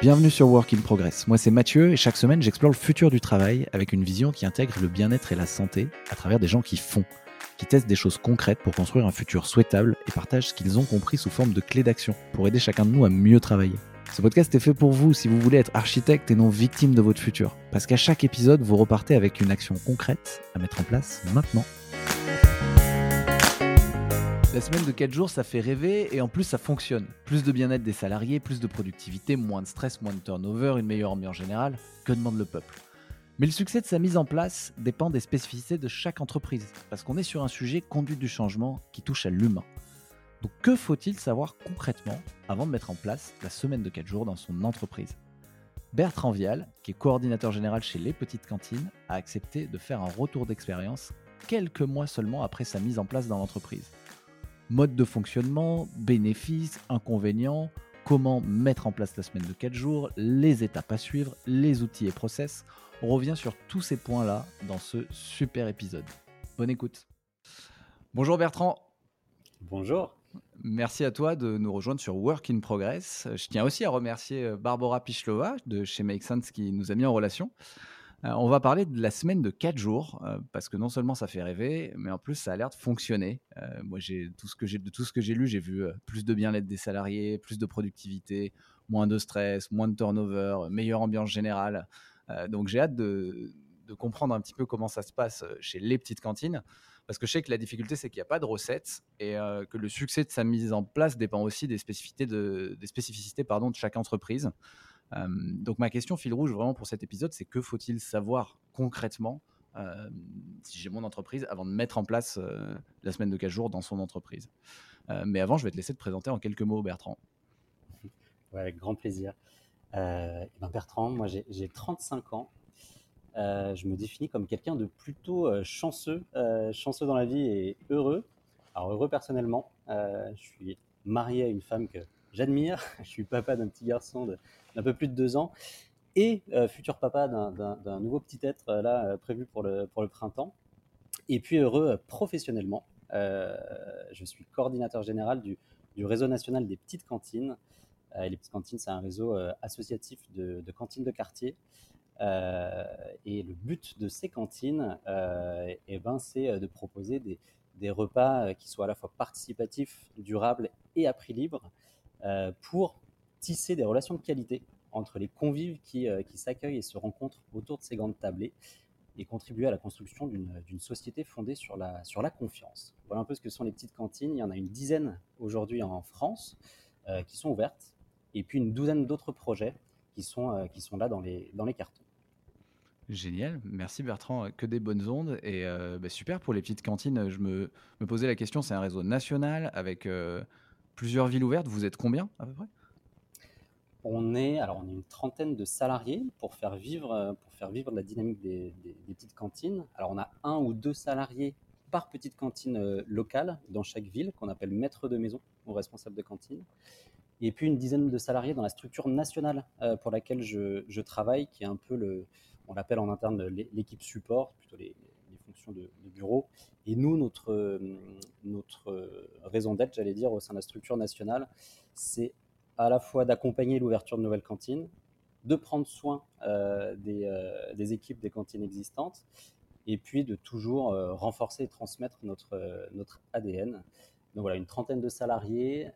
Bienvenue sur Work in Progress. Moi c'est Mathieu et chaque semaine j'explore le futur du travail avec une vision qui intègre le bien-être et la santé à travers des gens qui font, qui testent des choses concrètes pour construire un futur souhaitable et partagent ce qu'ils ont compris sous forme de clés d'action pour aider chacun de nous à mieux travailler. Ce podcast est fait pour vous si vous voulez être architecte et non victime de votre futur. Parce qu'à chaque épisode, vous repartez avec une action concrète à mettre en place maintenant. La semaine de 4 jours, ça fait rêver et en plus ça fonctionne. Plus de bien-être des salariés, plus de productivité, moins de stress, moins de turnover, une meilleure ambiance générale. Que demande le peuple? Mais le succès de sa mise en place dépend des spécificités de chaque entreprise. Parce qu'on est sur un sujet conduite du changement qui touche à l'humain. Donc que faut-il savoir concrètement avant de mettre en place la semaine de 4 jours dans son entreprise? Bertrand Vial, qui est coordinateur général chez Les Petites Cantines, a accepté de faire un retour d'expérience quelques mois seulement après sa mise en place dans l'entreprise mode de fonctionnement, bénéfices, inconvénients, comment mettre en place la semaine de 4 jours, les étapes à suivre, les outils et process. On revient sur tous ces points-là dans ce super épisode. Bonne écoute. Bonjour Bertrand. Bonjour. Merci à toi de nous rejoindre sur Work in Progress. Je tiens aussi à remercier Barbara Pichlova de chez Make Sense qui nous a mis en relation. Euh, on va parler de la semaine de 4 jours, euh, parce que non seulement ça fait rêver, mais en plus ça a l'air de fonctionner. Euh, moi, tout ce que de tout ce que j'ai lu, j'ai vu plus de bien-être des salariés, plus de productivité, moins de stress, moins de turnover, meilleure ambiance générale. donc j'ai hâte de, comprendre un petit peu comment ça se passe chez les petites cantines. Parce que je sais que la difficulté, c'est qu'il n'y a pas de recette et que le succès de sa mise en place dépend aussi des spécificités de, chaque entreprise donc ma question fil rouge vraiment pour cet épisode, c'est que faut-il savoir concrètement si j'ai mon entreprise avant de mettre en place la semaine de 4 jours dans son entreprise? mais avant, je vais te laisser te présenter en quelques mots, Bertrand. avec grand plaisir. Euh, ben Bertrand, moi j'ai 35 ans. Je me définis comme quelqu'un de plutôt chanceux, chanceux dans la vie et heureux. Alors heureux personnellement, je suis marié à une femme que j'admire. Je suis papa d'un petit garçon d'un peu plus de deux ans et euh, futur papa d'un nouveau petit être euh, là euh, prévu pour le, pour le printemps. Et puis heureux professionnellement. je suis coordinateur général du, réseau national des petites cantines. les petites cantines, c'est un réseau associatif de, cantines de quartier. Et le but de ces cantines, eh ben, c'est de proposer des, repas qui soient à la fois participatifs, durables et à prix libre, euh, pour tisser des relations de qualité entre les convives qui, euh, s'accueillent et se rencontrent autour de ces grandes tablées et contribuer à la construction d'une société fondée sur la, confiance. Voilà un peu ce que sont les petites cantines. Il y en a une dizaine aujourd'hui en France euh, qui sont ouvertes et puis une douzaine d'autres projets qui sont, là dans les cartons. Génial, merci Bertrand, que des bonnes ondes et bah, super pour les petites cantines. Je me, posais la question, c'est un réseau national avec plusieurs villes ouvertes. Vous êtes combien à peu près? On est, alors on est une trentaine de salariés pour faire vivre, pour faire vivre la dynamique des, petites cantines. Alors on a un ou deux salariés par petite cantine euh, locale dans chaque ville qu'on appelle maître de maison ou responsable de cantine. Et puis une dizaine de salariés dans la structure nationale euh, pour laquelle je, travaille, qui est un peu le, on l'appelle en interne l'équipe support, plutôt les, fonctions de, bureau. Et nous, notre, raison d'être, j'allais dire, au sein de la structure nationale, c'est à la fois d'accompagner l'ouverture de nouvelles cantines, de prendre soin euh, euh, des, équipes des cantines existantes, et puis de toujours euh, renforcer et transmettre notre, ADN. Donc voilà, une trentaine de salariés,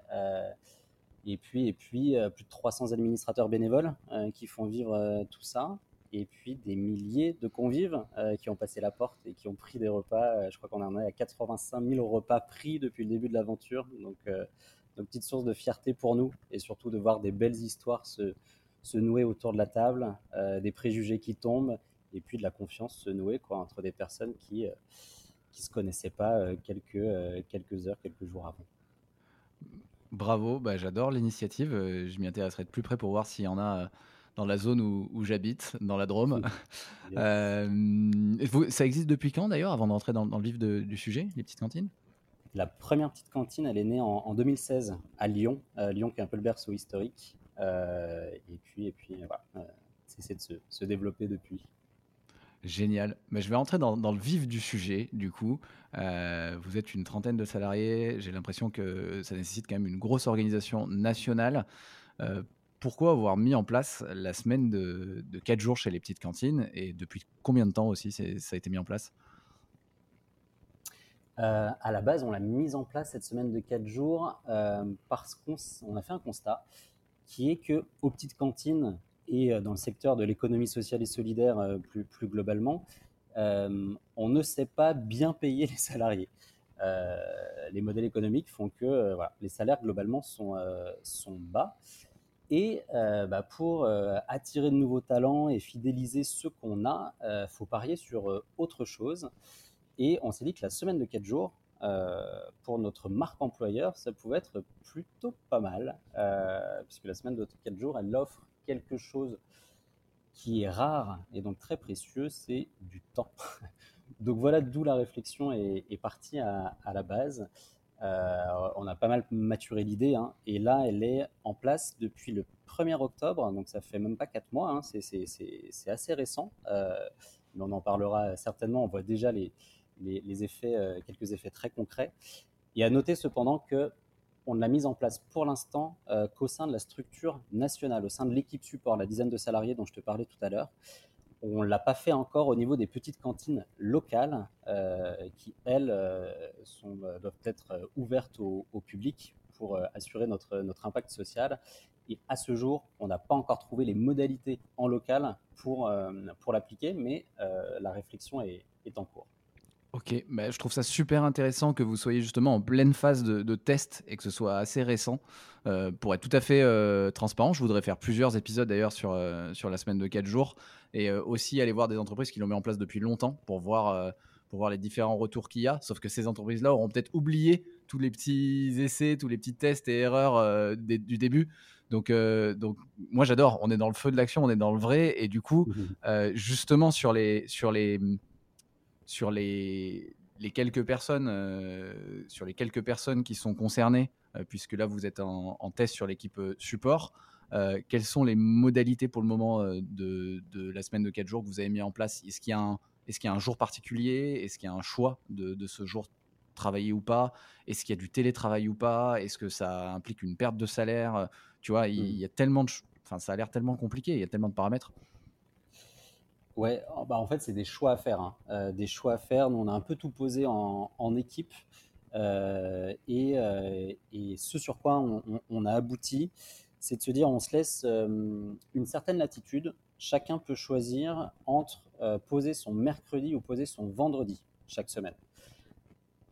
et puis, et puis plus de 300 administrateurs bénévoles qui font vivre tout ça et puis des milliers de convives euh, qui ont passé la porte et qui ont pris des repas. Euh, je crois qu'on en est à 85 000 repas pris depuis le début de l'aventure. Donc, euh, petite source de fierté pour nous et surtout de voir des belles histoires se, nouer autour de la table, des préjugés qui tombent et puis de la confiance se nouer entre des personnes qui ne se connaissaient pas quelques, quelques heures, quelques jours avant. Bravo, bah, j'adore l'initiative. Je m'y intéresserai de plus près pour voir s'il y en a dans la zone où, j'habite, dans la Drôme. Euh, ça existe depuis quand d'ailleurs, avant d'entrer dans, le vif du sujet, les petites cantines? La première petite cantine, elle est née en, 2016 à Lyon, euh, Lyon qui est un peu le berceau historique. Euh, et puis, et puis voilà, c'est de se, se, développer depuis. Génial. Mais je vais rentrer dans, dans le vif du sujet, du coup. Euh, vous êtes une trentaine de salariés. J'ai l'impression que ça nécessite quand même une grosse organisation nationale. Euh, pourquoi avoir mis en place la semaine de, de 4 jours chez les petites cantines et depuis combien de temps aussi ça a été mis en place? Euh, à la base, on l'a mise en place cette semaine de 4 jours parce qu'on a fait un constat qui est que aux petites cantines, et euh, dans le secteur de l'économie sociale et solidaire euh, plus, globalement, euh, on ne sait pas bien payer les salariés. les modèles économiques font que les salaires globalement sont bas. Et bah, pour attirer de nouveaux talents et fidéliser ceux qu'on a, il faut parier sur autre chose. Et on s'est dit que la semaine de 4 jours, pour notre marque employeur, ça pouvait être plutôt pas mal, puisque la semaine de 4 jours, elle offre quelque chose qui est rare et donc très précieux, c'est du temps. donc voilà d'où la réflexion est, partie à, la base. Euh, on a pas mal maturé l'idée hein, et là elle est en place depuis le 1er octobre, donc ça fait même pas 4 mois, hein, c'est assez récent, euh, on en parlera certainement, on voit déjà les, effets, euh, quelques effets très concrets. Et à noter cependant que on l'a mise en place pour l'instant qu'au sein de la structure nationale, au sein de l'équipe support, la dizaine de salariés dont je te parlais tout à l'heure. On ne l'a pas fait encore au niveau des petites cantines locales euh, qui, elles, euh, sont, doivent être ouvertes au, public pour assurer notre, impact social. Et à ce jour, on n'a pas encore trouvé les modalités en local pour l'appliquer, mais la réflexion est en cours. Ok, bah, je trouve ça super intéressant que vous soyez justement en pleine phase de, test et que ce soit assez récent. Euh, pour être tout à fait euh, transparent, je voudrais faire plusieurs épisodes d'ailleurs sur, euh, sur la semaine de 4 jours et aussi aller voir des entreprises qui l'ont mis en place depuis longtemps pour voir, pour voir les différents retours qu'il y a. Sauf que ces entreprises-là auront peut-être oublié tous les petits essais, tous les petits tests et erreurs du début. Donc, donc moi j'adore, on est dans le feu de l'action, on est dans le vrai et du coup, mmh justement sur les, sur les sur les, les quelques personnes, euh, sur les quelques personnes qui sont concernées, euh, puisque là vous êtes en, test sur l'équipe euh, support. quelles sont les modalités pour le moment de, de, la semaine de 4 jours que vous avez mis en place? Est-ce qu'il y a un, est-ce qu'il y a un jour particulier? Est-ce qu'il y a un choix de, de ce jour travaillé ou pas? Est-ce qu'il y a du télétravail ou pas? Est-ce que ça implique une perte de salaire? Tu vois, il, il y a tellement de, enfin, ça a l'air tellement compliqué. Il y a tellement de paramètres. Ouais, oh, bah en fait, c'est des choix à faire. Hein. Euh, des choix à faire. Nous, on a un peu tout posé en, équipe. Euh, euh, et, ce sur quoi on, a abouti, c'est de se dire on se laisse une certaine latitude. Chacun peut choisir entre poser son mercredi ou poser son vendredi chaque semaine.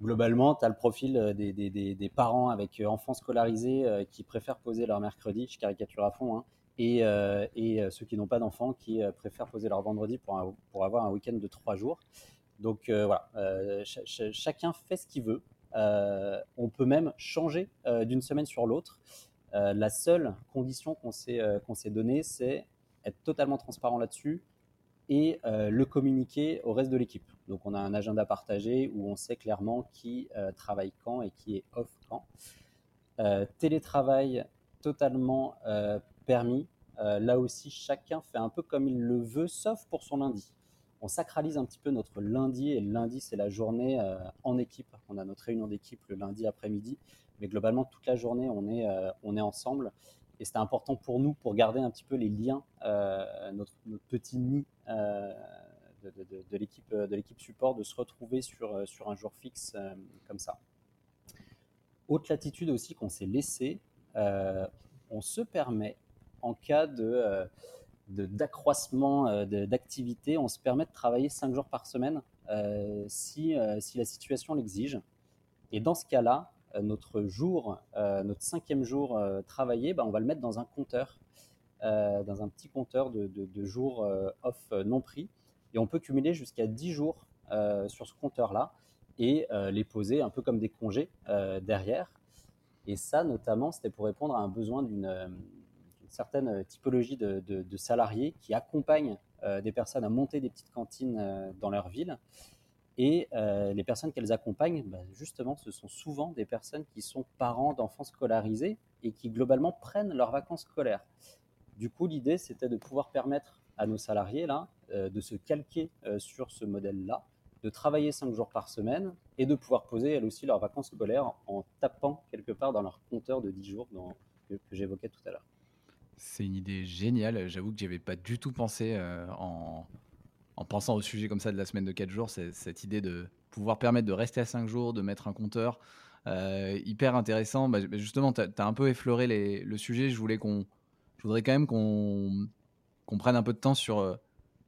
Globalement, tu as le profil des, parents avec enfants scolarisés qui préfèrent poser leur mercredi, je caricature à fond, hein, et, euh, euh, ceux qui n'ont pas d'enfants qui euh, préfèrent poser leur vendredi pour, avoir un week-end de trois jours. Donc voilà, chacun fait ce qu'il veut. on peut même changer d'une semaine sur l'autre. la seule condition qu'on s'est s'est donnée, c'est être totalement transparent là-dessus et le communiquer au reste de l'équipe. Donc on a un agenda partagé où on sait clairement qui travaille quand et qui est off quand. télétravail totalement permis. Euh, là aussi, chacun fait un peu comme il le veut, sauf pour son lundi. On sacralise un petit peu notre lundi, et le lundi, c'est la journée euh, en équipe. On a notre réunion d'équipe le lundi après-midi, mais globalement, toute la journée, on est, euh, ensemble. Et c'était important pour nous, pour garder un petit peu les liens, notre, petit nid de, l'équipe de l'équipe support, de se retrouver sur, sur un jour fixe comme ça. Haute latitude aussi qu'on s'est laissé, on se permet en cas de, euh, d'accroissement euh, d'activité, on se permet de travailler 5 jours par semaine euh, si, si la situation l'exige. Et dans ce cas-là, notre jour, notre cinquième jour travaillé, bah, on va le mettre dans un compteur, dans un petit compteur de, de, jours off non pris. Et on peut cumuler jusqu'à 10 jours sur ce compteur-là et les poser un peu comme des congés derrière. Et ça, notamment, c'était pour répondre à un besoin d'une certaines euh, typologies de, salariés qui accompagnent euh, des personnes à monter des petites cantines euh, dans leur ville. Et les personnes qu'elles accompagnent, bah, justement, ce sont souvent des personnes qui sont parents d'enfants scolarisés et qui globalement prennent leurs vacances scolaires. Du coup, l'idée, c'était de pouvoir permettre à nos salariés là de se calquer sur ce modèle-là, de travailler 5 jours par semaine et de pouvoir poser elles aussi leurs vacances scolaires en tapant quelque part dans leur compteur de 10 jours que, j'évoquais tout à l'heure. C'est une idée géniale. J'avoue que j'y avais pas du tout pensé en, en pensant au sujet comme ça de la semaine de 4 jours. Cette idée de pouvoir permettre de rester à 5 jours, de mettre un compteur. hyper intéressant. Bah, justement, tu as, un peu effleuré le sujet. Je, voulais je voudrais quand même qu'on prenne un peu de temps sur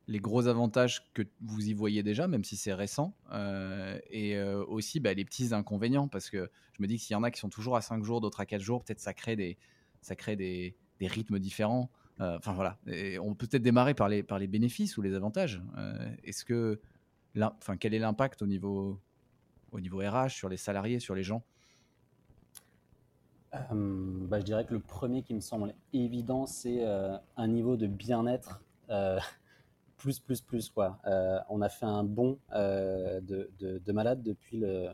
les gros avantages que vous y voyez déjà, même si c'est récent, euh, et euh, aussi bah, les petits inconvénients, parce que je me dis que s'il y en a qui sont toujours à 5 jours, d'autres à 4 jours, peut-être ça crée des, ça crée des, des rythmes différents. Euh, enfin voilà, on peut peut-être démarrer par les, bénéfices ou les avantages. Est-ce que, enfin, quel est l'impact au niveau, au niveau RH sur les salariés, sur les gens? Bah, Je dirais que le premier qui me semble évident, c'est un niveau de bien-être plus, plus, plus. Quoi. Euh, on a fait un bond euh, de, de, malade depuis, le,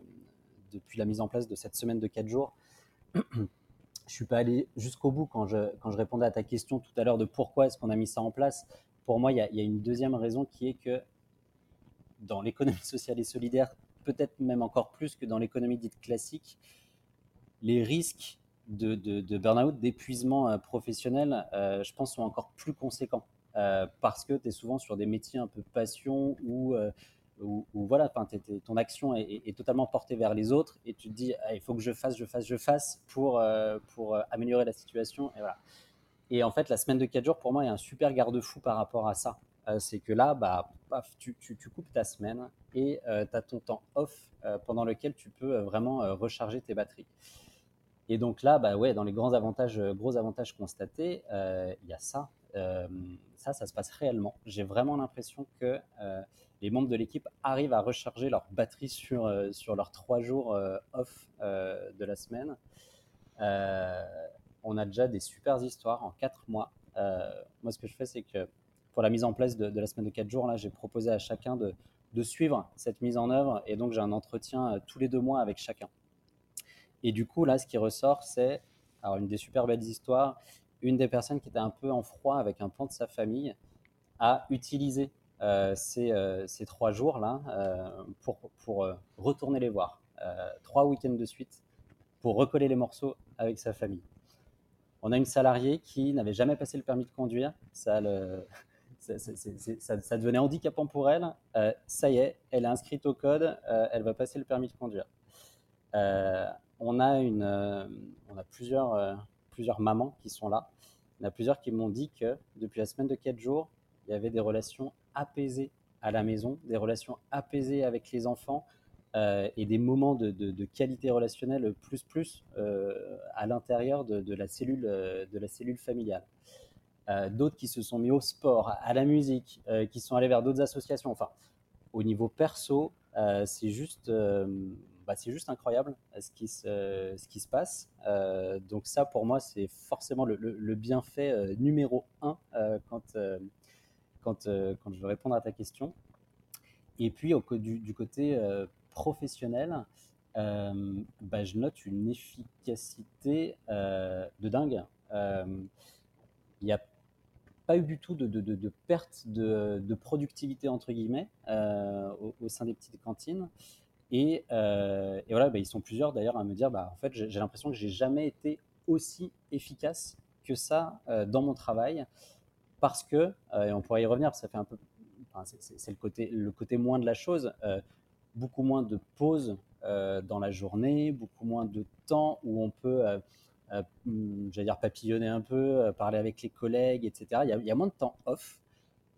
depuis la mise en place de cette semaine de 4 jours. je suis pas allé jusqu'au bout quand je, quand je répondais à ta question tout à l'heure de pourquoi est-ce qu'on a mis ça en place. Pour moi, il y, a une deuxième raison qui est que dans l'économie sociale et solidaire, peut-être même encore plus que dans l'économie dite classique, les risques de, de, burn-out, d'épuisement euh, professionnel, je pense, sont encore plus conséquents. Euh, parce que tu es souvent sur des métiers un peu passion ou euh, où, voilà, ton action est, totalement portée vers les autres et tu te dis ah, il faut que je fasse, je fasse, je fasse pour, euh, pour améliorer la situation. Et, voilà. et en fait, la semaine de 4 jours, pour moi, est un super garde-fou par rapport à ça. c'est que là, bah, tu, coupes ta semaine et tu as ton temps off pendant lequel tu peux vraiment recharger tes batteries. Et donc là, bah ouais, dans les grands avantages, gros avantages constatés, il y a ça. Euh, ça, ça se passe réellement. J'ai vraiment l'impression que euh, les membres de l'équipe arrivent à recharger leur batterie sur, euh, sur leurs trois jours off de la semaine. on a déjà des super histoires en quatre mois. moi, ce que je fais, c'est que pour la mise en place de, la semaine de quatre jours, là, j'ai proposé à chacun de, de, suivre cette mise en œuvre. Et donc, j'ai un entretien tous les deux mois avec chacun. Et du coup, là, ce qui ressort, c'est alors une des super belles histoires une des personnes qui était un peu en froid avec un pan de sa famille a utilisé euh, euh, ces, trois jours-là euh, pour, retourner les voir. trois week-ends de suite pour recoller les morceaux avec sa famille. On a une salariée qui n'avait jamais passé le permis de conduire. Ça, devenait handicapant pour elle. ça y est, elle est inscrite au code. elle va passer le permis de conduire. on a plusieurs plusieurs mamans qui sont là. Il y en a plusieurs qui m'ont dit que depuis la semaine de 4 jours, il y avait des relations apaisées à la maison, des relations apaisées avec les enfants euh, et des moments de, qualité relationnelle plus plus euh, à l'intérieur de, la cellule, euh, de la cellule familiale. d'autres qui se sont mis au sport, à la musique, qui sont allés vers d'autres associations. Enfin, au niveau perso, c'est juste bah, c'est juste incroyable euh, ce qui se, ce qui se passe. Euh, donc ça, pour moi, c'est forcément le, bienfait euh, numéro un quand, quand, quand je veux répondre à ta question. Et puis, du, côté professionnel, bah, je note une efficacité de dingue. Il n'y a pas eu du tout de, de, de, perte de, productivité, entre guillemets, au, sein des petites cantines. Euh, et, voilà, bah, ils sont plusieurs d'ailleurs à me dire, bah, en fait, j'ai l'impression que j'ai jamais été aussi efficace que ça euh, dans mon travail, parce que, euh, et on pourrait y revenir, ça fait un peu, c'est le côté, le côté moins de la chose, beaucoup moins de pauses dans la journée, beaucoup moins de temps où on peut, j'allais dire papillonner un peu, parler avec les collègues, etc. Il y, a, il y a moins de temps off.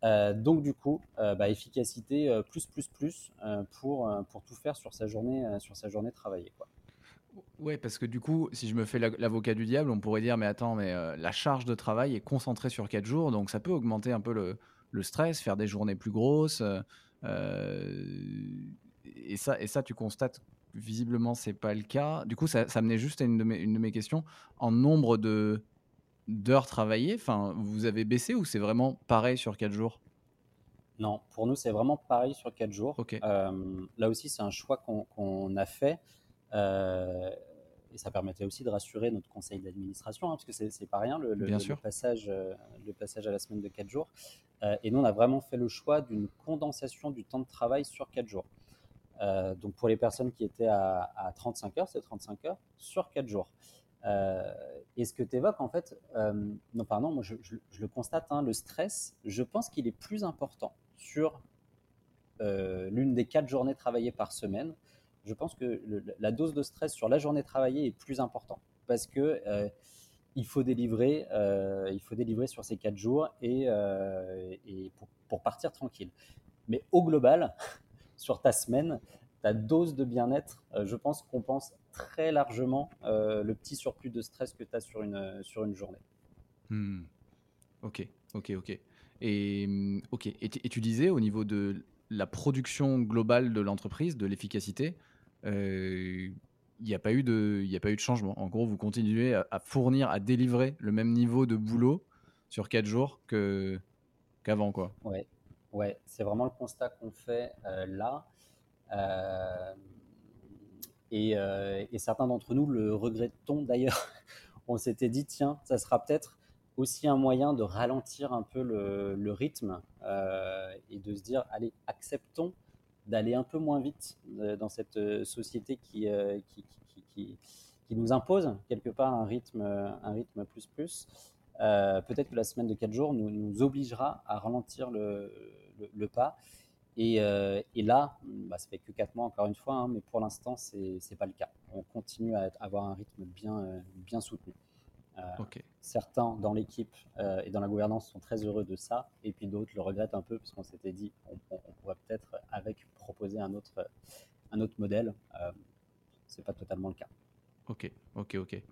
Euh, donc du coup, euh, bah, efficacité euh, plus plus plus pour, pour tout faire sur sa journée sur sa journée travaillée. Ouais, parce que du coup, si je me fais l'avocat du diable, on pourrait dire mais attends, mais la charge de travail est concentrée sur 4 jours, donc ça peut augmenter un peu le, le stress, faire des journées plus grosses. et ça, et ça, tu constates visiblement c'est pas le cas. Du coup, ça, ça menait juste à une de mes, une de mes questions en nombre de d'heures travaillées enfin, Vous avez baissé ou c'est vraiment pareil sur 4 jours? Non, pour nous, c'est vraiment pareil sur 4 jours. Euh, là aussi, c'est un choix qu'on a fait. Euh, et ça permettait aussi de rassurer notre conseil d'administration, hein, parce que c'est pas rien le, le, passage, euh, le passage à la semaine de 4 jours. et nous, on a vraiment fait le choix d'une condensation du temps de travail sur 4 jours. donc pour les personnes qui étaient à, 35 heures, c'est 35 heures sur 4 jours. Et ce que tu évoques, en fait, non, pardon, moi je, le constate, hein, le stress, je pense qu'il est plus important sur l'une des 4 journées travaillées par semaine. Je pense que la dose de stress sur la journée travaillée est plus importante parce que il faut délivrer, euh, il faut délivrer sur ces quatre jours et, euh, pour, partir tranquille. Mais au global, sur ta semaine, ta dose de bien-être, euh, je pense qu'on pense très largement le petit surplus de stress que tu as sur une, sur une journée. Hmm. Ok, ok, ok. Et, hmm, ok. Et, tu disais au niveau de la production globale de l'entreprise, de l'efficacité, il n'y a, pas eu de, a pas eu de changement. En gros, vous continuez à, fournir, à délivrer le même niveau de boulot sur quatre jours que, qu'avant. Quoi. Ouais, ouais c'est vraiment le constat qu'on fait euh, là. Euh, et, euh, et, certains d'entre nous le regrettons d'ailleurs. On s'était dit, tiens, ça sera peut-être aussi un moyen de ralentir un peu le, rythme et de se dire, allez, acceptons d'aller un peu moins vite euh, dans cette euh, société euh, qui, qui, qui, qui, nous impose quelque part un rythme, un rythme plus plus. Peut-être que la semaine de 4 jours nous, nous obligera à ralentir le, le, pas. Et, et, là, bah, ça fait que 4 mois encore une fois, hein, mais pour l'instant, ce n'est pas le cas. On continue à avoir un rythme bien, bien soutenu. Euh, certains dans l'équipe euh, et dans la gouvernance sont très heureux de ça, et puis d'autres le regrettent un peu parce qu'on s'était dit on, pourrait peut-être avec proposer un autre, un autre modèle. Euh, c'est pas totalement le cas. Ok, ok, ok.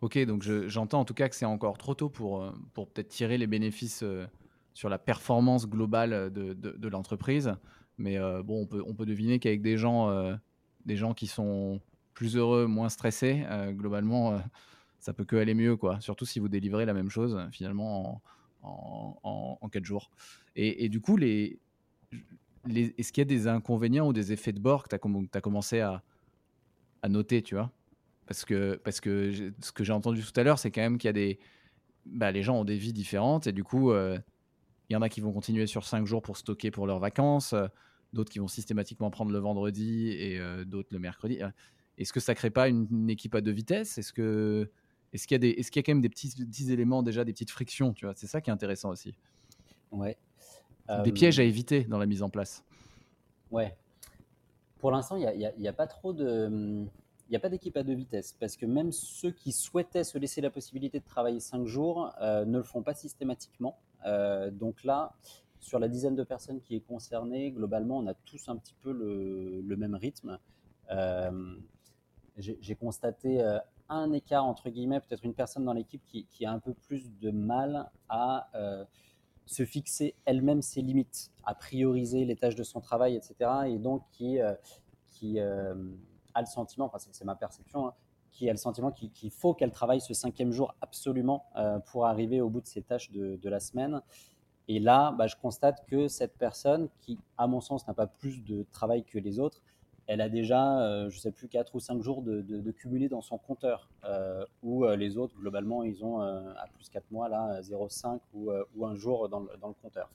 Ok, donc j'entends en tout cas que c'est encore trop tôt pour, pour peut-être tirer les bénéfices sur la performance globale de, de, l'entreprise. Mais bon, on peut, on peut deviner qu'avec des gens, des gens qui sont plus heureux, moins stressés, globalement, ça peut que aller mieux, quoi. Surtout si vous délivrez la même chose finalement en, en, en, 4 jours. Et, et, du coup, les, les est-ce qu'il y a des inconvénients ou des effets de bord que tu as, commencé à, à, noter, tu vois? Parce que, parce que ce que j'ai entendu tout à l'heure, c'est quand même qu'il y a des. Bah, les gens ont des vies différentes et du coup, euh, il y en a qui vont continuer sur 5 jours pour stocker pour leurs vacances, euh, d'autres qui vont systématiquement prendre le vendredi et euh, d'autres le mercredi. Est-ce que ça crée pas une, une équipe à deux vitesses? Est-ce que est-ce qu'il y, a des, est-ce qu'il y a quand même des petits, petits éléments déjà, des petites frictions tu vois? C'est ça qui est intéressant aussi. Ouais. Des pièges à éviter dans la mise en place. Ouais. Pour l'instant, il n'y a, a, a, pas trop de. Il n'y a pas d'équipe à deux vitesses parce que même ceux qui souhaitaient se laisser la possibilité de travailler cinq jours euh, ne le font pas systématiquement. Euh, donc là, sur la dizaine de personnes qui est concernée, globalement, on a tous un petit peu le, même rythme. Euh, j'ai constaté un écart entre guillemets, peut-être une personne dans l'équipe qui, a un peu plus de mal à euh, se fixer elle-même ses limites, à prioriser les tâches de son travail, etc. Et donc qui, euh, euh, a le sentiment, enfin c'est ma perception, hein, qui a le sentiment qu'il faut qu'elle travaille ce cinquième jour absolument pour arriver au bout de ses tâches de, la semaine. Et là, bah, je constate que cette personne, qui à mon sens n'a pas plus de travail que les autres, elle a déjà, euh, je ne sais plus, 4 ou 5 jours de, de, cumulé dans son compteur, euh, où euh, les autres, globalement, ils ont à plus 4 mois, là, 0,5 ou, ou, un jour dans le, dans le compteur.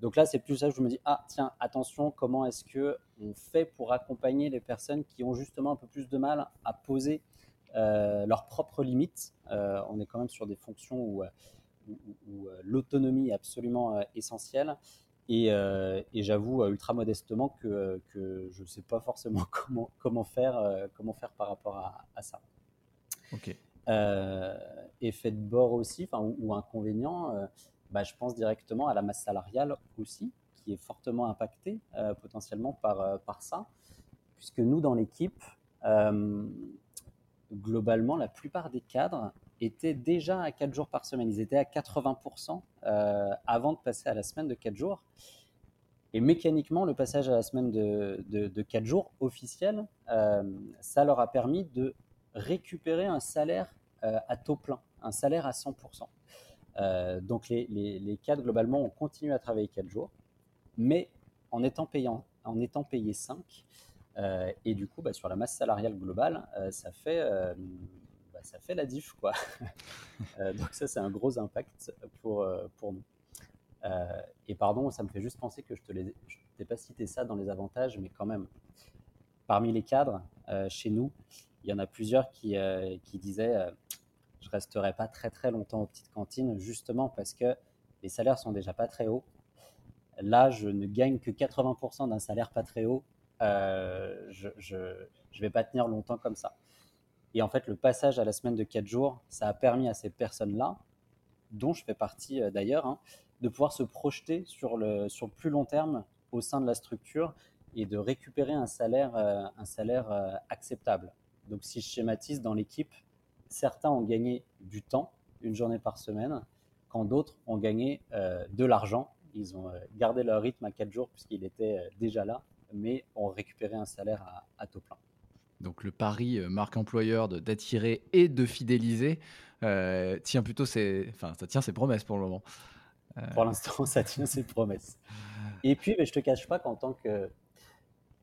Donc là, c'est plus ça que je me dis, ah tiens, attention, comment est-ce que on fait pour accompagner les personnes qui ont justement un peu plus de mal à poser leurs propres limites On est quand même sur des fonctions où, où l'autonomie est absolument essentielle. Euh, et, j'avoue euh, ultra modestement que, que je ne sais pas forcément comment, comment, faire, euh, comment faire par rapport à, ça. Ok. effet de bord aussi, ou, ou inconvénient, bah, je pense directement à la masse salariale aussi, qui est fortement impactée potentiellement par, par ça, puisque nous, dans l'équipe, globalement, la plupart des cadres étaient déjà à 4 jours par semaine. Ils étaient à 80% euh, avant de passer à la semaine de 4 jours. Et mécaniquement, le passage à la semaine de, de, 4 jours officielle, euh, ça leur a permis de récupérer un salaire euh, à taux plein, un salaire à 100%. donc les, les, les, cadres, globalement, ont continué à travailler 4 jours, mais en étant, en étant payés 5. Et du coup, bah, sur la masse salariale globale, ça fait bah, ça fait la diff. Quoi. Euh, donc ça, c'est un gros impact pour, euh, pour nous. et pardon, ça me fait juste penser que je ne t'ai pas cité ça dans les avantages, mais quand même, parmi les cadres, chez nous, il y en a plusieurs qui, qui disaient je resterai pas très très longtemps aux petites cantines, justement parce que les salaires sont déjà pas très hauts. Là, je ne gagne que 80% d'un salaire pas très haut. Euh, je ne vais pas tenir longtemps comme ça. Et en fait, le passage à la semaine de 4 jours, ça a permis à ces personnes-là, dont je fais partie euh, d'ailleurs, hein, de pouvoir se projeter sur le, sur plus long terme au sein de la structure et de récupérer un salaire, euh, un salaire acceptable. Donc si je schématise dans l'équipe, certains ont gagné du temps, une journée par semaine, quand d'autres ont gagné de l'argent. Ils ont gardé leur rythme à 4 jours puisqu'il était déjà là, mais ont récupéré un salaire à, taux plein. Donc le pari marque employeur d'attirer et de fidéliser tient plutôt ses, enfin ça tient ses promesses pour le moment. Pour l'instant, ça tient ses promesses. Et puis, mais je te cache pas qu'en tant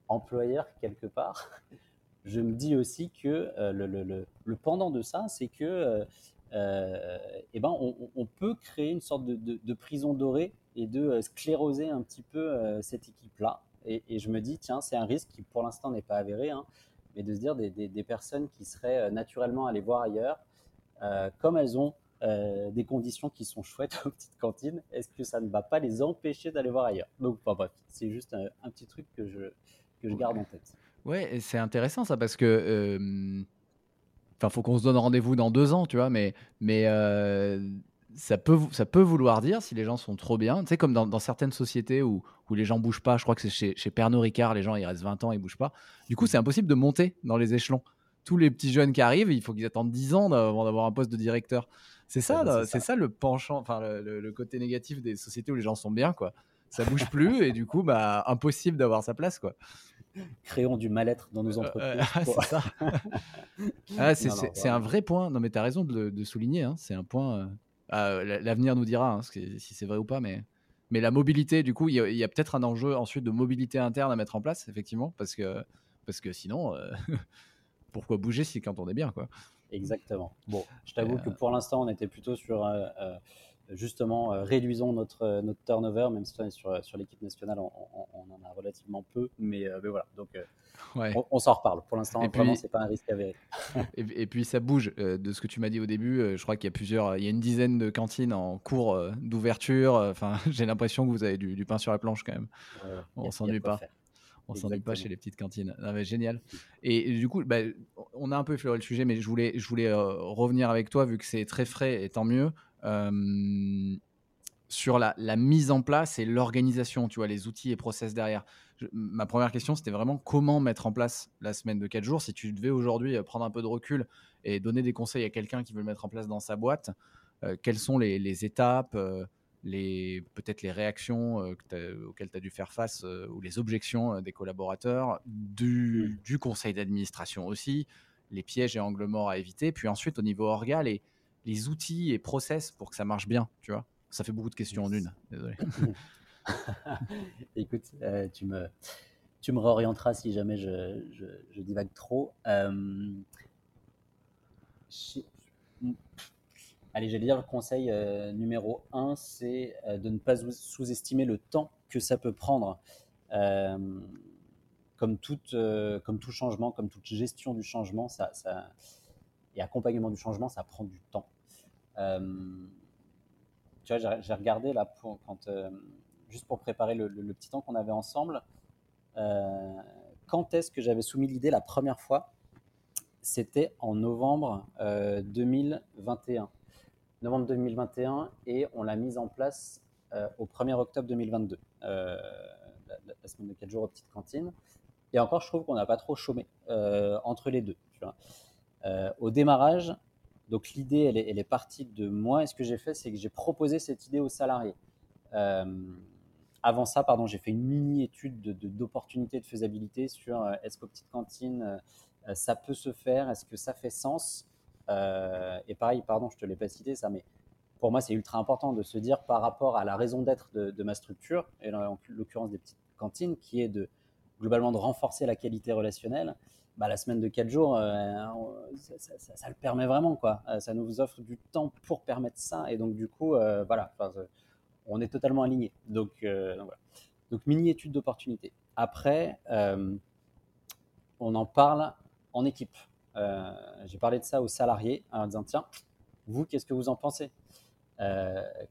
qu'employeur quelque part, je me dis aussi que euh, le, pendant de ça, c'est que euh, euh, eh ben, on, peut créer une sorte de, prison dorée et de scléroser un petit peu cette équipe-là. Et, je me dis, tiens, c'est un risque qui pour l'instant n'est pas avéré, hein, mais de se dire des, personnes qui seraient naturellement allées voir ailleurs, comme elles ont des conditions qui sont chouettes aux petites cantines, est-ce que ça ne va pas les empêcher d'aller voir ailleurs? Donc, bref, c'est juste un, petit truc que je, que je garde en tête. Ouais, c'est intéressant ça parce que. Enfin, faut qu'on se donne rendez-vous dans deux ans, tu vois, mais ça, peut, ça peut vouloir dire, si les gens sont trop bien, tu sais, comme dans, certaines sociétés où, où les gens bougent pas, je crois que c'est chez, chez Pernod Ricard, les gens ils restent 20 ans, ils bougent pas. Du coup, c'est impossible de monter dans les échelons. Tous les petits jeunes qui arrivent, il faut qu'ils attendent 10 ans avant d'avoir un poste de directeur. C'est ça, c'est ça. le penchant, enfin le, le, côté négatif des sociétés où les gens sont bien, quoi. Ça bouge plus et du coup, bah, impossible d'avoir sa place, quoi créons du mal-être dans nos entreprises. c'est ça. c'est un vrai point. Non, mais tu as raison de le souligner. Hein. C'est un point. Euh, ah, l'avenir nous dira hein, si c'est vrai ou pas, mais. Mais la mobilité, du coup, il y a, peut-être un enjeu ensuite de mobilité interne à mettre en place, effectivement, parce que, parce que sinon, euh, pourquoi bouger si quand on est bien, quoi. Exactement. Bon, je t'avoue que euh, pour l'instant, on était plutôt sur justement, euh, réduisons notre, euh, notre turnover, même si sur, euh, sur l'équipe nationale, on, en a relativement peu. Mais, voilà, donc on, s'en reparle. Pour l'instant, vraiment, pas un risque avéré. et, et, puis ça bouge. de ce que tu m'as dit au début, je crois qu'il y a plusieurs, il y a une dizaine de cantines en cours d'ouverture. Enfin, j'ai l'impression que vous avez du, pain sur la planche quand même. on s'ennuie pas. On s'ennuie pas chez les petites cantines. génial. Et, du coup, bah, on a un peu effleuré le sujet, mais je voulais, je voulais revenir avec toi, vu que c'est très frais et tant mieux, sur la, mise en place et l'organisation, tu vois, les outils et process derrière. ma première question, c'était vraiment comment mettre en place la semaine de 4 jours? Si tu devais aujourd'hui prendre un peu de recul et donner des conseils à quelqu'un qui veut le mettre en place dans sa boîte, quelles sont les, étapes les peut-être les réactions auxquelles tu as dû faire face ou les objections des collaborateurs, du, du conseil d'administration aussi, les pièges et angles morts à éviter, puis ensuite au niveau orga, les, les outils et process pour que ça marche bien, tu vois Ça fait beaucoup de questions en une, désolé. Écoute, euh, tu, me, tu me réorienteras si jamais je, je, divague trop. Euh, allez, j'allais dire le conseil euh, numéro un, c'est de ne pas sous-estimer le temps que ça peut prendre. comme, comme tout changement, comme toute gestion du changement, ça, ça, et accompagnement du changement, ça prend du temps. Euh, tu vois, j'ai regardé là, euh, juste pour préparer le, petit temps qu'on avait ensemble, euh, quand est-ce que j'avais soumis l'idée la première fois? C'était en novembre 2021. Novembre 2021, et on l'a mise en place au 1er octobre 2022, la, semaine de 4 jours aux petites cantines. Et encore, je trouve qu'on n'a pas trop chômé entre les deux. Au démarrage, donc l'idée, elle est, partie de moi. Et ce que j'ai fait, c'est que j'ai proposé cette idée aux salariés. Euh, avant ça, pardon, j'ai fait une mini-étude d'opportunité de, de, faisabilité sur euh, est-ce qu'aux petites cantines, euh, ça peut se faire, est-ce que ça fait sens? Et pareil, pardon, je te l'ai pas cité ça, mais pour moi, c'est ultra important de se dire par rapport à la raison d'être de, ma structure, et en l'occurrence des petites cantines, qui est de globalement de renforcer la qualité relationnelle. Bah, la semaine de 4 jours, euh, ça, le permet vraiment. Quoi. Euh, ça nous offre du temps pour permettre ça. Et donc, du coup, euh, voilà, on est totalement aligné. Donc, voilà. Donc, mini étude d'opportunité. Après, on en parle en équipe. J'ai parlé de ça aux salariés en disant tiens, vous, qu'est-ce que vous en pensez?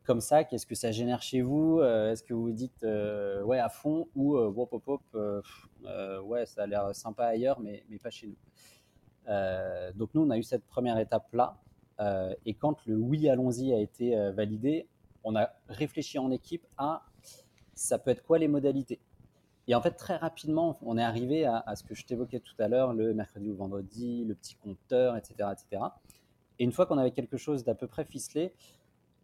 Comme ça, qu'est-ce que ça génère chez vous euh, Est-ce que vous dites euh, ouais à fond ou wop ouais ça a l'air sympa ailleurs mais, mais pas chez nous. donc nous on a eu cette première étape là et quand le oui allons-y a été validé, on a réfléchi en équipe à ça peut être quoi les modalités? Et en fait, très rapidement, on est arrivé à, à ce que je t'évoquais tout à l'heure, le mercredi ou vendredi, le petit compteur, etc. etc. Et une fois qu'on avait quelque chose d'à peu près ficelé,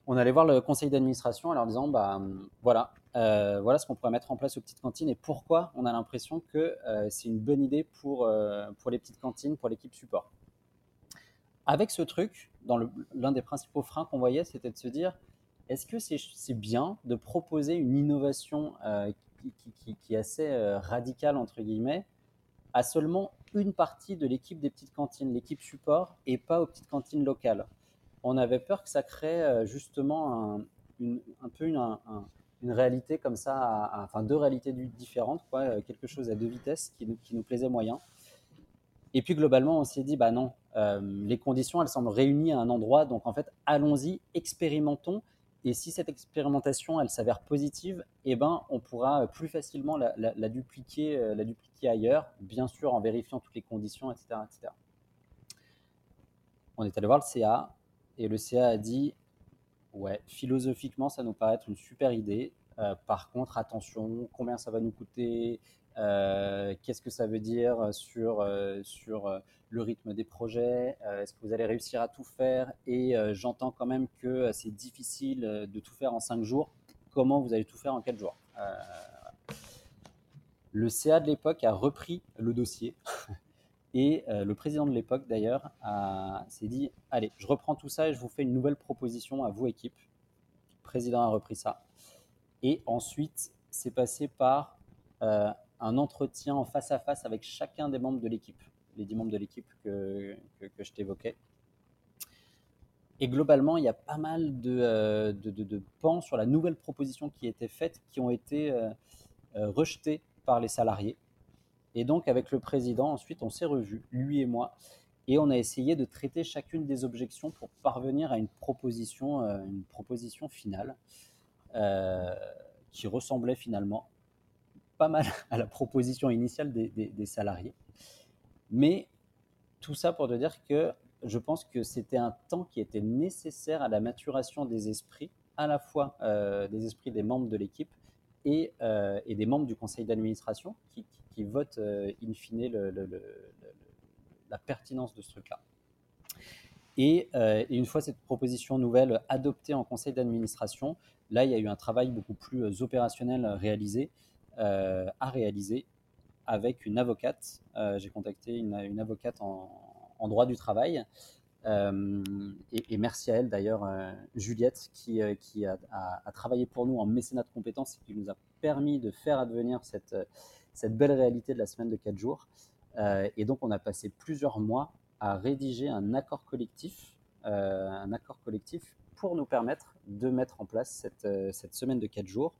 on allait voir le conseil d'administration en leur disant bah, voilà, euh, voilà ce qu'on pourrait mettre en place aux petites cantines et pourquoi on a l'impression que euh, c'est une bonne idée pour, euh, les petites cantines, pour l'équipe support. Avec ce truc, l'un des principaux freins qu'on voyait, c'était de se dire est-ce que c'est bien de proposer une innovation qui, qui, est assez radicale, entre guillemets, à seulement une partie de l'équipe des petites cantines, l'équipe support, et pas aux petites cantines locales? On avait peur que ça crée euh, justement un, peu une, réalité comme ça, enfin deux réalités différentes, quoi, euh, quelque chose à deux vitesses qui nous, plaisait moyen. Et puis globalement, on s'est dit, bah non, euh, les conditions, elles semblent réunies à un endroit, donc en fait, allons-y, expérimentons. Et si cette expérimentation, elle s'avère positive, eh ben, on pourra plus facilement la, dupliquer, la dupliquer ailleurs, bien sûr en vérifiant toutes les conditions, etc. etc. On est allé voir le CA, et le CA a dit Ouais, philosophiquement, ça nous paraît être une super idée. Euh, par contre, attention, combien ça va nous coûter euh, Qu'est-ce que ça veut dire sur, euh, sur le rythme des projets Est-ce que vous allez réussir à tout faire? Et j'entends quand même que c'est difficile de tout faire en cinq jours. Comment vous allez tout faire en quatre jours? Le CA de l'époque a repris le dossier Et euh, le président de l'époque, d'ailleurs, s'est dit Allez, je reprends tout ça et je vous fais une nouvelle proposition à vous, équipe. Le président a repris ça. Et ensuite, c'est passé par euh, un entretien en face à face avec chacun des membres de l'équipe, les dix membres de l'équipe que, que, je t'évoquais. Et globalement, il y a pas mal de, euh, de, de, pans sur la nouvelle proposition qui était faite qui ont été rejetés par les salariés. Et donc, avec le président, ensuite, on s'est revus, lui et moi, et on a essayé de traiter chacune des objections pour parvenir à une proposition, euh, une proposition finale euh, qui ressemblait finalement pas mal à la proposition initiale des, salariés. Mais tout ça pour te dire que je pense que c'était un temps qui était nécessaire à la maturation des esprits, à la fois euh, des esprits des membres de l'équipe et, des membres du conseil d'administration qui votent euh, in fine la pertinence de ce truc-là. Euh, et, une fois cette proposition nouvelle adoptée en conseil d'administration, là, il y a eu un travail beaucoup plus euh, opérationnel réalisé, à réaliser avec une avocate. J'ai contacté une, avocate en, droit du travail. et, merci à elle d'ailleurs, Juliette, qui, qui a, travaillé pour nous en mécénat de compétences et qui nous a permis de faire advenir cette, cette belle réalité de la semaine de 4 jours. Euh, et donc, on a passé plusieurs mois à rédiger un accord collectif, euh, un accord collectif pour nous permettre de mettre en place cette, euh, semaine de 4 jours.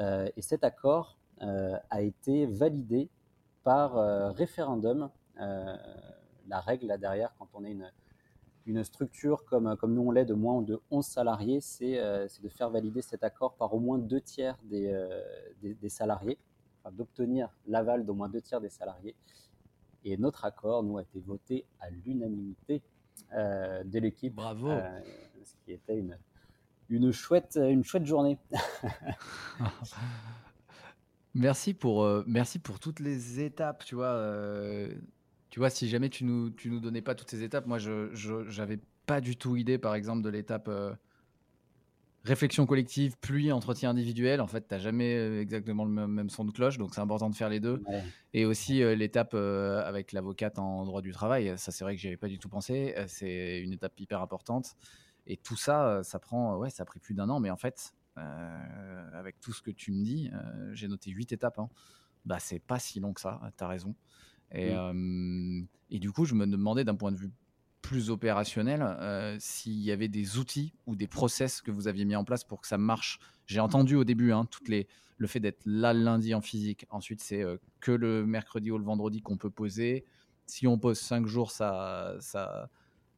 et cet accord a été validé par référendum. la règle là derrière, quand on est une, une structure comme, nous on l'est de moins de 11 salariés, c'est de faire valider cet accord par au moins deux tiers des salariés d'obtenir l'aval d'au moins deux tiers des salariés. Et notre accord, nous, a été voté à l'unanimité euh, de l'équipe. Bravo. Euh, ce qui était une, une, chouette, une chouette journée. merci, pour, euh, merci pour toutes les étapes. Tu vois, tu vois si jamais tu nous, tu nous donnais pas toutes ces étapes, moi, je n'avais pas du tout idée, par exemple, de l'étape réflexion collective, pluie, entretien individuel. En fait, tu n'as jamais euh, exactement le même, son de cloche, donc c'est important de faire les deux. Et aussi euh, l'étape euh, avec l'avocate en droit du travail. Ça, c'est vrai que j'y avais pas du tout pensé. C'est une étape hyper importante. Et tout ça, ça prend, ouais, ça a pris plus d'un an. Mais en fait, avec tout ce que tu me dis, j'ai noté huit étapes. Hein. Bah, c'est pas si long que ça. Tu as raison. Et, mm. et, du coup, je me demandais d'un point de vue plus opérationnel, s'il y avait des outils ou des process que vous aviez mis en place pour que ça marche. J'ai entendu au début hein, toutes les, le fait d'être là lundi en physique. Ensuite, c'est que le mercredi ou le vendredi qu'on peut poser. Si on pose cinq jours, ça, ça,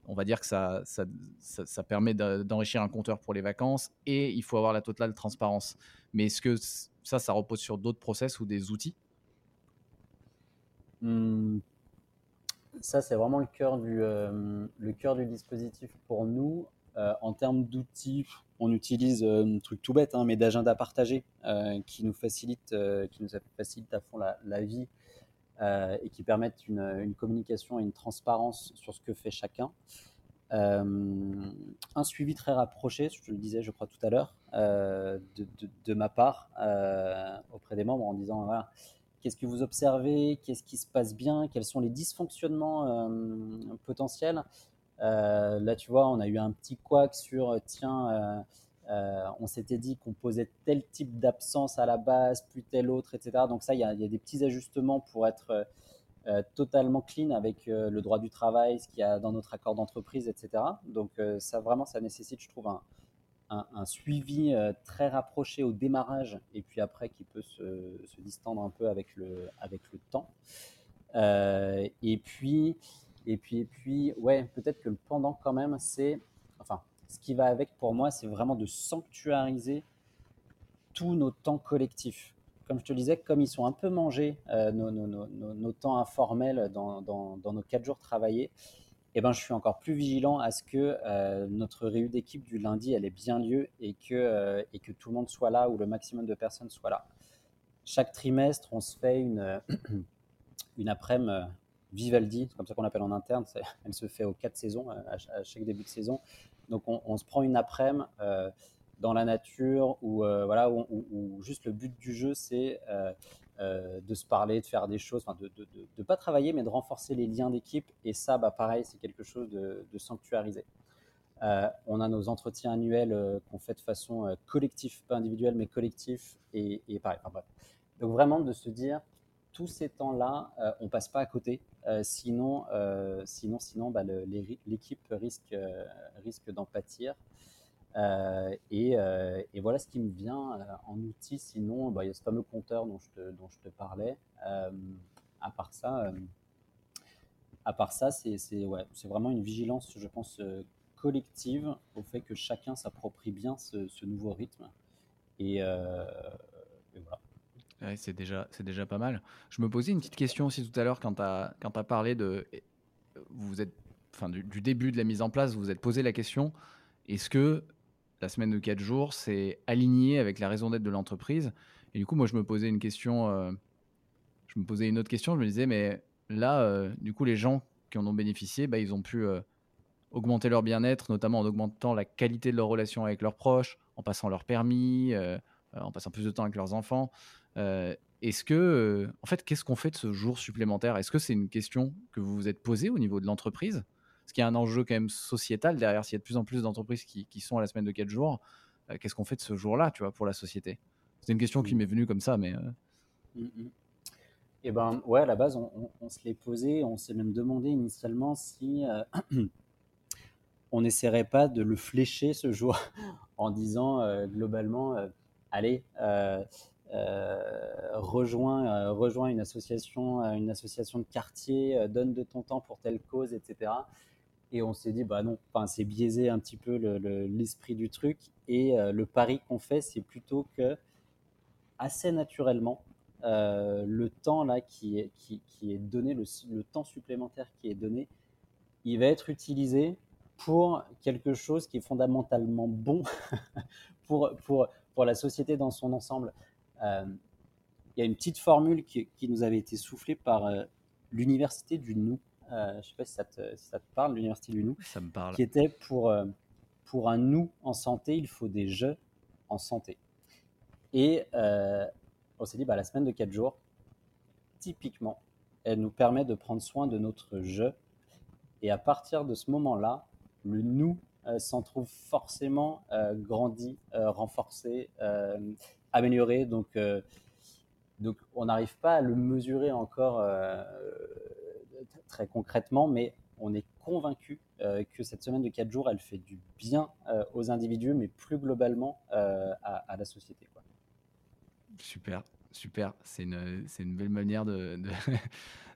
on va dire que ça, ça, ça, permet d'enrichir un compteur pour les vacances et il faut avoir la totale transparence. Mais est-ce que ça, ça repose sur d'autres process ou des outils? Mmh. Ça, c'est vraiment le cœur, du, euh, le cœur du dispositif pour nous. Euh, en termes d'outils, on utilise euh, un truc tout bête, hein, mais d'agenda partagé qui nous facilite, qui nous facilite à fond la, la vie et qui permettent une, communication et une transparence sur ce que fait chacun. Un suivi très rapproché, je le disais, je crois tout à l'heure, euh, de, ma part auprès des membres en disant qu'est-ce que vous observez, qu'est-ce qui se passe bien, quels sont les dysfonctionnements potentiels. là, tu vois, on a eu un petit couac sur tiens euh, on s'était dit qu'on posait tel type d'absence à la base, plus tel autre, etc. Donc ça, il y, a, des petits ajustements pour être euh, euh, totalement clean avec le droit du travail, ce qu'il y a dans notre accord d'entreprise, etc. Donc ça, vraiment, ça nécessite, je trouve, un, suivi très rapproché au démarrage et puis après qui peut se, distendre un peu avec le, avec le temps. et puis, et puis, et puis, ouais, peut-être que le pendant quand même, c'est, enfin, ce qui va avec pour moi, c'est vraiment de sanctuariser tous nos temps collectifs. Comme je te disais, comme ils sont un peu mangés, euh, nos, temps informels dans, nos quatre jours travaillés, eh ben, je suis encore plus vigilant à ce que euh, notre réunion d'équipe du lundi, elle ait bien lieu et que, euh, et que tout le monde soit là ou le maximum de personnes soient là. Chaque trimestre, on se fait une, une après-midi Vivaldi, c'est comme ça qu'on l'appelle en interne, elle se fait aux quatre saisons, à, chaque début de saison, donc on, se prend une après-midi euh, dans la nature où, euh, voilà, où, juste le but du jeu c'est euh, de se parler, de faire des choses, de ne pas travailler mais de renforcer les liens d'équipe. Et ça, bah, pareil, c'est quelque chose de, sanctuarisé. on a nos entretiens annuels qu'on fait de façon collective, pas individuelle, mais collective. Et, pareil, Donc vraiment de se dire, tous ces temps-là, on passe pas à côté. Euh, sinon, euh, sinon, sinon bah, l'équipe risque, euh, risque d'en pâtir. Et, et, voilà ce qui me vient en outil. Sinon, bah, il y a ce fameux compteur dont je te, dont je te parlais. à part ça, à part ça, c'est ouais, vraiment une vigilance, je pense, collective au fait que chacun s'approprie bien ce, nouveau rythme. Et, et voilà c'est déjà, déjà pas mal. Je me posais une petite question aussi tout à l'heure quand tu as, as, parlé de. Vous êtes, enfin, du, début de la mise en place, vous vous êtes posé la question est-ce que la semaine de 4 jours, c'est aligné avec la raison d'être de l'entreprise Et du coup, moi, je me posais une question. Euh, je me posais une autre question. Je me disais mais là, euh, du coup, les gens qui en ont bénéficié, bah, ils ont pu euh, augmenter leur bien-être, notamment en augmentant la qualité de leur relation avec leurs proches, en passant leur permis, en passant plus de temps avec leurs enfants. Est-ce que, en fait, qu'est-ce qu'on fait de ce jour supplémentaire? Est-ce que c'est une question que vous vous êtes posée au niveau de l'entreprise? Qu'il y a un enjeu quand même sociétal derrière S'il y a de plus en plus d'entreprises qui, sont à la semaine de 4 jours, euh, qu'est-ce qu'on fait de ce jour-là, tu vois, pour la société? C'est une question qui mmh. m'est venue comme ça, mais. Mmh, mmh. Eh ben, ouais, à la base, on, se l'est posé, on s'est même demandé initialement si on n'essaierait pas de le flécher ce jour en disant globalement, allez, euh, rejoins, euh, rejoins une association, euh, une association de quartier, donne de ton temps pour telle cause, etc. Et on s'est dit, bah non, enfin, c'est biaisé un petit peu l'esprit du truc. Et le pari qu'on fait, c'est plutôt que, assez naturellement, le temps là qui est, qui, qui est donné, le, le, temps supplémentaire qui est donné, il va être utilisé pour quelque chose qui est fondamentalement bon pour, pour, pour la société dans son ensemble. Euh, il y a une petite formule qui, nous avait été soufflée par euh, l'université du Nou. Euh, je ne sais pas si ça te, ça te parle, l'université du Nou. Ça me parle. Qui était pour, pour un nous en santé, il faut des jeux en santé. Et on s'est dit, bah, la semaine de 4 jours, typiquement, elle nous permet de prendre soin de notre jeu. Et à partir de ce moment-là, le nous s'en trouve forcément grandi, renforcé, améliorer. Donc, euh, donc on n'arrive pas à le mesurer encore euh, très concrètement, mais on est convaincu que cette semaine de 4 jours, elle fait du bien aux individus, mais plus globalement à, la société. Super, super. C'est une, une, belle manière de,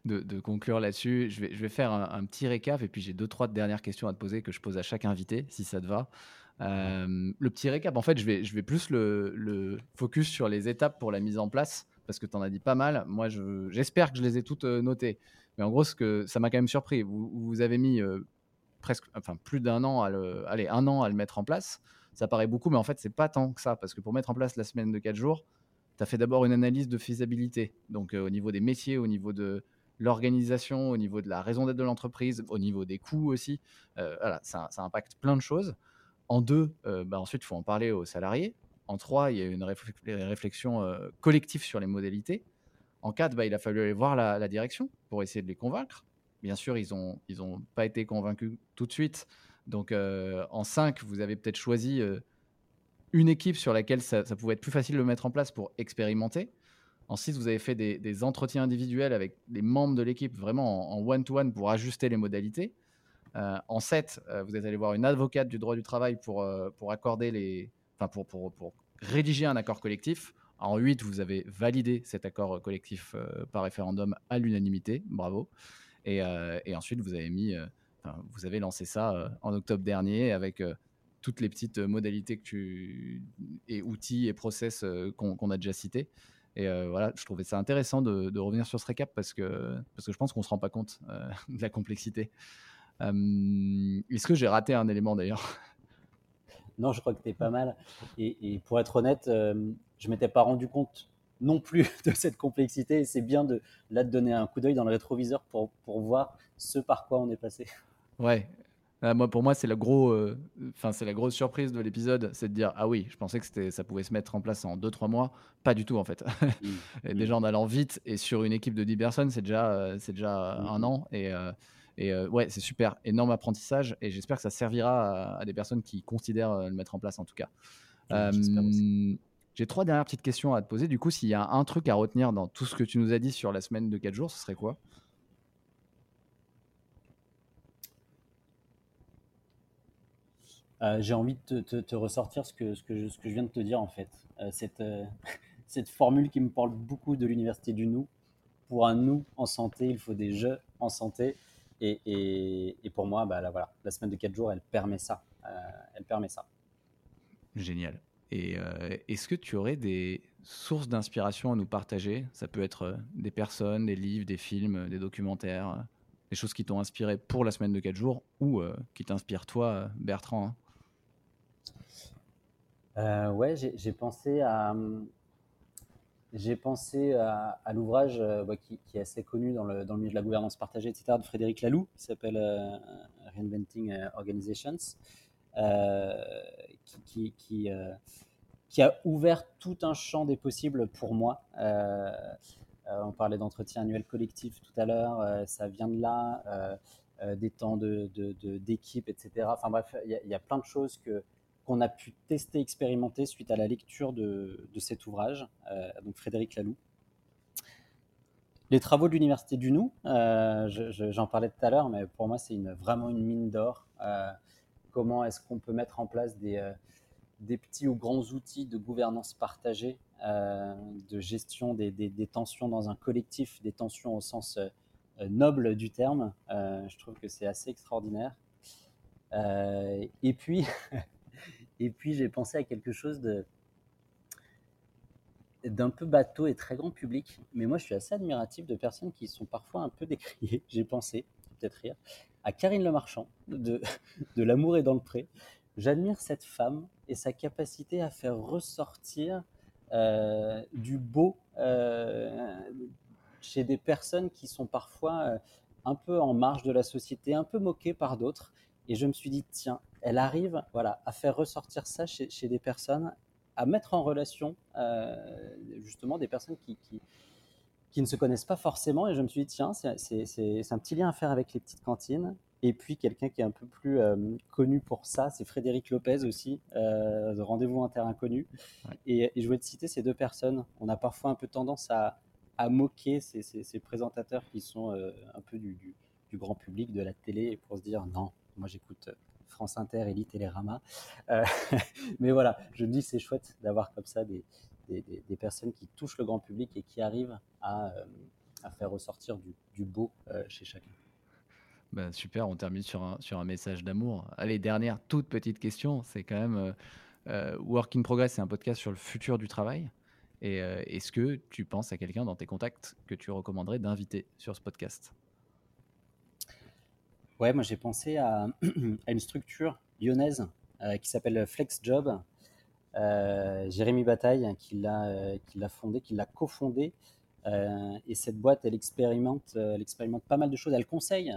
de, conclure là-dessus. Je vais, je vais faire un, petit récap et puis j'ai deux, trois dernières questions à te poser que je pose à chaque invité, si ça te va. Euh, le petit récap, en fait, je vais, je vais plus le, le, focus sur les étapes pour la mise en place parce que tu en as dit pas mal. Moi, j'espère que je les ai toutes euh, notées. Mais en gros, ce que ça m'a quand même surpris. Vous, avez mis euh, presque, enfin, plus d'un an à le, un an à le mettre en place. Ça paraît beaucoup, mais en fait, c'est pas tant que ça parce que pour mettre en place la semaine de 4 jours, tu as fait d'abord une analyse de faisabilité. Donc, au niveau des métiers, au niveau de, l'organisation, au niveau de la raison d'être de l'entreprise, au niveau des coûts aussi. Euh, voilà, ça, impacte plein de choses. En deux, euh, bah ensuite, il faut en parler aux salariés. En trois, il y a une réflexion euh, collective sur les modalités. En quatre, bah, il a fallu aller voir la, direction pour essayer de les convaincre. Bien sûr, ils n'ont pas été convaincus tout de suite. Donc, en cinq, vous avez peut-être choisi une équipe sur laquelle ça, pouvait être plus facile de mettre en place pour expérimenter. En 6, vous avez fait des, entretiens individuels avec les membres de l'équipe, vraiment en one-to-one pour ajuster les modalités. Euh, en 7, euh, vous êtes allé voir une avocate du droit du travail euh, pour accorder les, enfin pour, rédiger un accord collectif. En 8, vous avez validé cet accord collectif par référendum à l'unanimité. Bravo. Et, et, ensuite, vous avez mis, vous avez lancé ça en octobre dernier avec toutes les petites modalités que tu, et outils et process qu'on a déjà cités. Et euh, voilà, je trouvais ça intéressant de, revenir sur ce récap parce que, parce que je pense qu'on ne se rend pas compte euh, de la complexité. Est-ce que j'ai raté un élément d'ailleurs? Non, je crois que tu es pas mal. Et, pour être honnête, je ne m'étais pas rendu compte non plus de cette complexité. Et c'est bien de là de donner un coup d'œil dans le rétroviseur pour, pour voir ce par quoi on est passé. Ouais, ah, moi, pour moi, c'est la, gros, euh, c'est la grosse surprise de l'épisode, c'est de dire ah oui, je pensais que ça pouvait se mettre en place en 2-3 mois. Pas du tout en fait. Mmh. Déjà en allant vite et sur une équipe de 10 personnes, c'est déjà, euh, c'est déjà mmh. un an. Et, euh, et ouais, c'est super, énorme apprentissage. Et j'espère que ça servira à, des personnes qui considèrent le mettre en place en tout cas. J'ai trois dernières petites questions à te poser. Du coup, s'il y a un truc à retenir dans tout ce que tu nous as dit sur la semaine de 4 jours, ce serait quoi? Euh, j'ai envie de te, ressortir ce que, ce, que je, ce que je viens de te dire en fait. Euh, cette, euh, cette formule qui me parle beaucoup de l'université du nous. Pour un nous en santé, il faut des jeux en santé. Et, et, et pour moi, bah, là, voilà, la semaine de 4 jours, elle permet ça. elle permet ça. Génial. Et est-ce que tu aurais des sources d'inspiration à nous partager? Ça peut être des personnes, des livres, des films, des documentaires, des choses qui t'ont inspiré pour la semaine de 4 jours ou qui t'inspirent toi, Bertrand. Hein? Euh, ouais, j'ai pensé à, j'ai pensé à, l'ouvrage euh, bah, qui, est assez connu dans le, dans le, milieu de la gouvernance partagée, etc., de Frédéric Laloux, qui s'appelle euh, Reinventing Organizations, qui, qui, a ouvert tout un champ des possibles pour moi. on parlait d'entretien annuel collectif tout à l'heure, ça vient de là, des temps d'équipe, de, de, etc. Enfin bref, il y, a plein de choses que qu'on a pu tester, expérimenter suite à la lecture de, cet ouvrage, euh, donc Frédéric Laloux. Les travaux de l'Université du Nou, euh, j'en parlais tout à l'heure, mais pour moi, c'est vraiment une mine d'or. Euh, comment est-ce qu'on peut mettre en place des, petits ou grands outils de gouvernance partagée, de gestion des, tensions dans un collectif, des tensions au sens noble du terme. je trouve que c'est assez extraordinaire. et puis, Et puis j'ai pensé à quelque chose de d'un peu bateau et très grand public. Mais moi, je suis assez admiratif de personnes qui sont parfois un peu décriées. J'ai pensé, peut-être rire, à Karine Le Marchand de, de L'amour est dans le pré. J'admire cette femme et sa capacité à faire ressortir euh, du beau euh, chez des personnes qui sont parfois euh, un peu en marge de la société, un peu moquées par d'autres. Et je me suis dit, tiens, elle arrive voilà, à faire ressortir ça chez, des personnes, à mettre en relation euh, justement des personnes qui, qui, ne se connaissent pas forcément. Et je me suis dit, tiens, c'est un petit lien à faire avec les petites cantines. Et puis quelqu'un qui est un peu plus euh, connu pour ça, c'est Frédéric Lopez aussi, euh, de Rendez-vous Inter Inconnu. Et, je voulais te citer ces deux personnes. On a parfois un peu tendance à, moquer ces, présentateurs qui sont un peu du du grand public, de la télé, pour se dire non, moi j'écoute France Inter, Elite, Télérama. Euh, mais voilà, je me dis c'est chouette d'avoir comme ça des, des, personnes qui touchent le grand public et qui arrivent à, euh, à faire ressortir du, du beau euh, chez chacun. Ben, super, on termine sur un, sur un message d'amour. Allez, dernière toute petite question, c'est quand même Work in Progress, c'est un podcast sur le futur du travail. Et est-ce que tu penses à quelqu'un dans tes contacts que tu recommanderais d'inviter sur ce podcast? Ouais, moi j'ai pensé à, une structure lyonnaise euh, qui s'appelle Flex Job. Euh, Jérémy Bataille qui l'a euh, qui l'a fondé, qui l'a cofondé. et cette boîte, elle expérimente, elle expérimente pas mal de choses. Elle conseille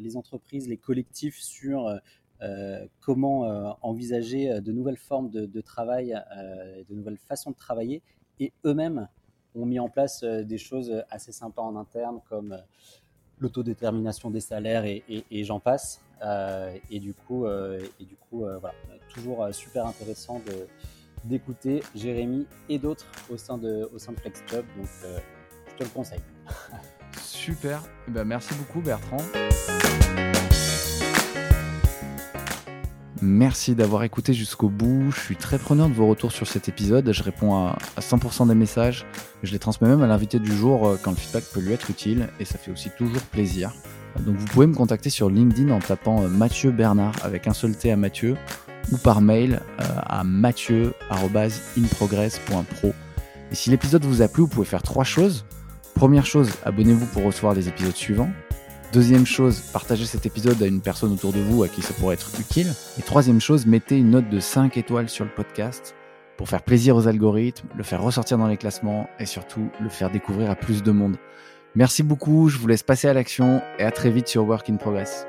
les entreprises, les collectifs sur comment envisager de nouvelles formes de travail, de nouvelles façons de travailler. Et eux-mêmes ont mis en place des choses assez sympas en interne, comme l'autodétermination des salaires et, j'en passe. Euh, et du coup, euh, et du coup euh, voilà, toujours super intéressant d'écouter Jérémy et d'autres au sein de, au de FlexJob. Donc, je te le conseille. super. Eh ben, merci beaucoup, Bertrand. Merci d'avoir écouté jusqu'au bout. Je suis très preneur de vos retours sur cet épisode. Je réponds à, 100% des messages. Je les transmets même à l'invité du jour euh, quand le feedback peut lui être utile et ça fait aussi toujours plaisir. Donc vous pouvez me contacter sur LinkedIn en tapant euh, Mathieu Bernard avec un seul T à Mathieu ou par mail euh, à mathieu.inprogress.pro. Et si l'épisode vous a plu, vous pouvez faire trois choses. Première chose, abonnez-vous pour recevoir les épisodes suivants. Deuxième chose, partagez cet épisode à une personne autour de vous à qui ça pourrait être utile. Et troisième chose, mettez une note de 5 étoiles sur le podcast pour faire plaisir aux algorithmes, le faire ressortir dans les classements et surtout le faire découvrir à plus de monde. Merci beaucoup, je vous laisse passer à l'action et à très vite sur Work in Progress.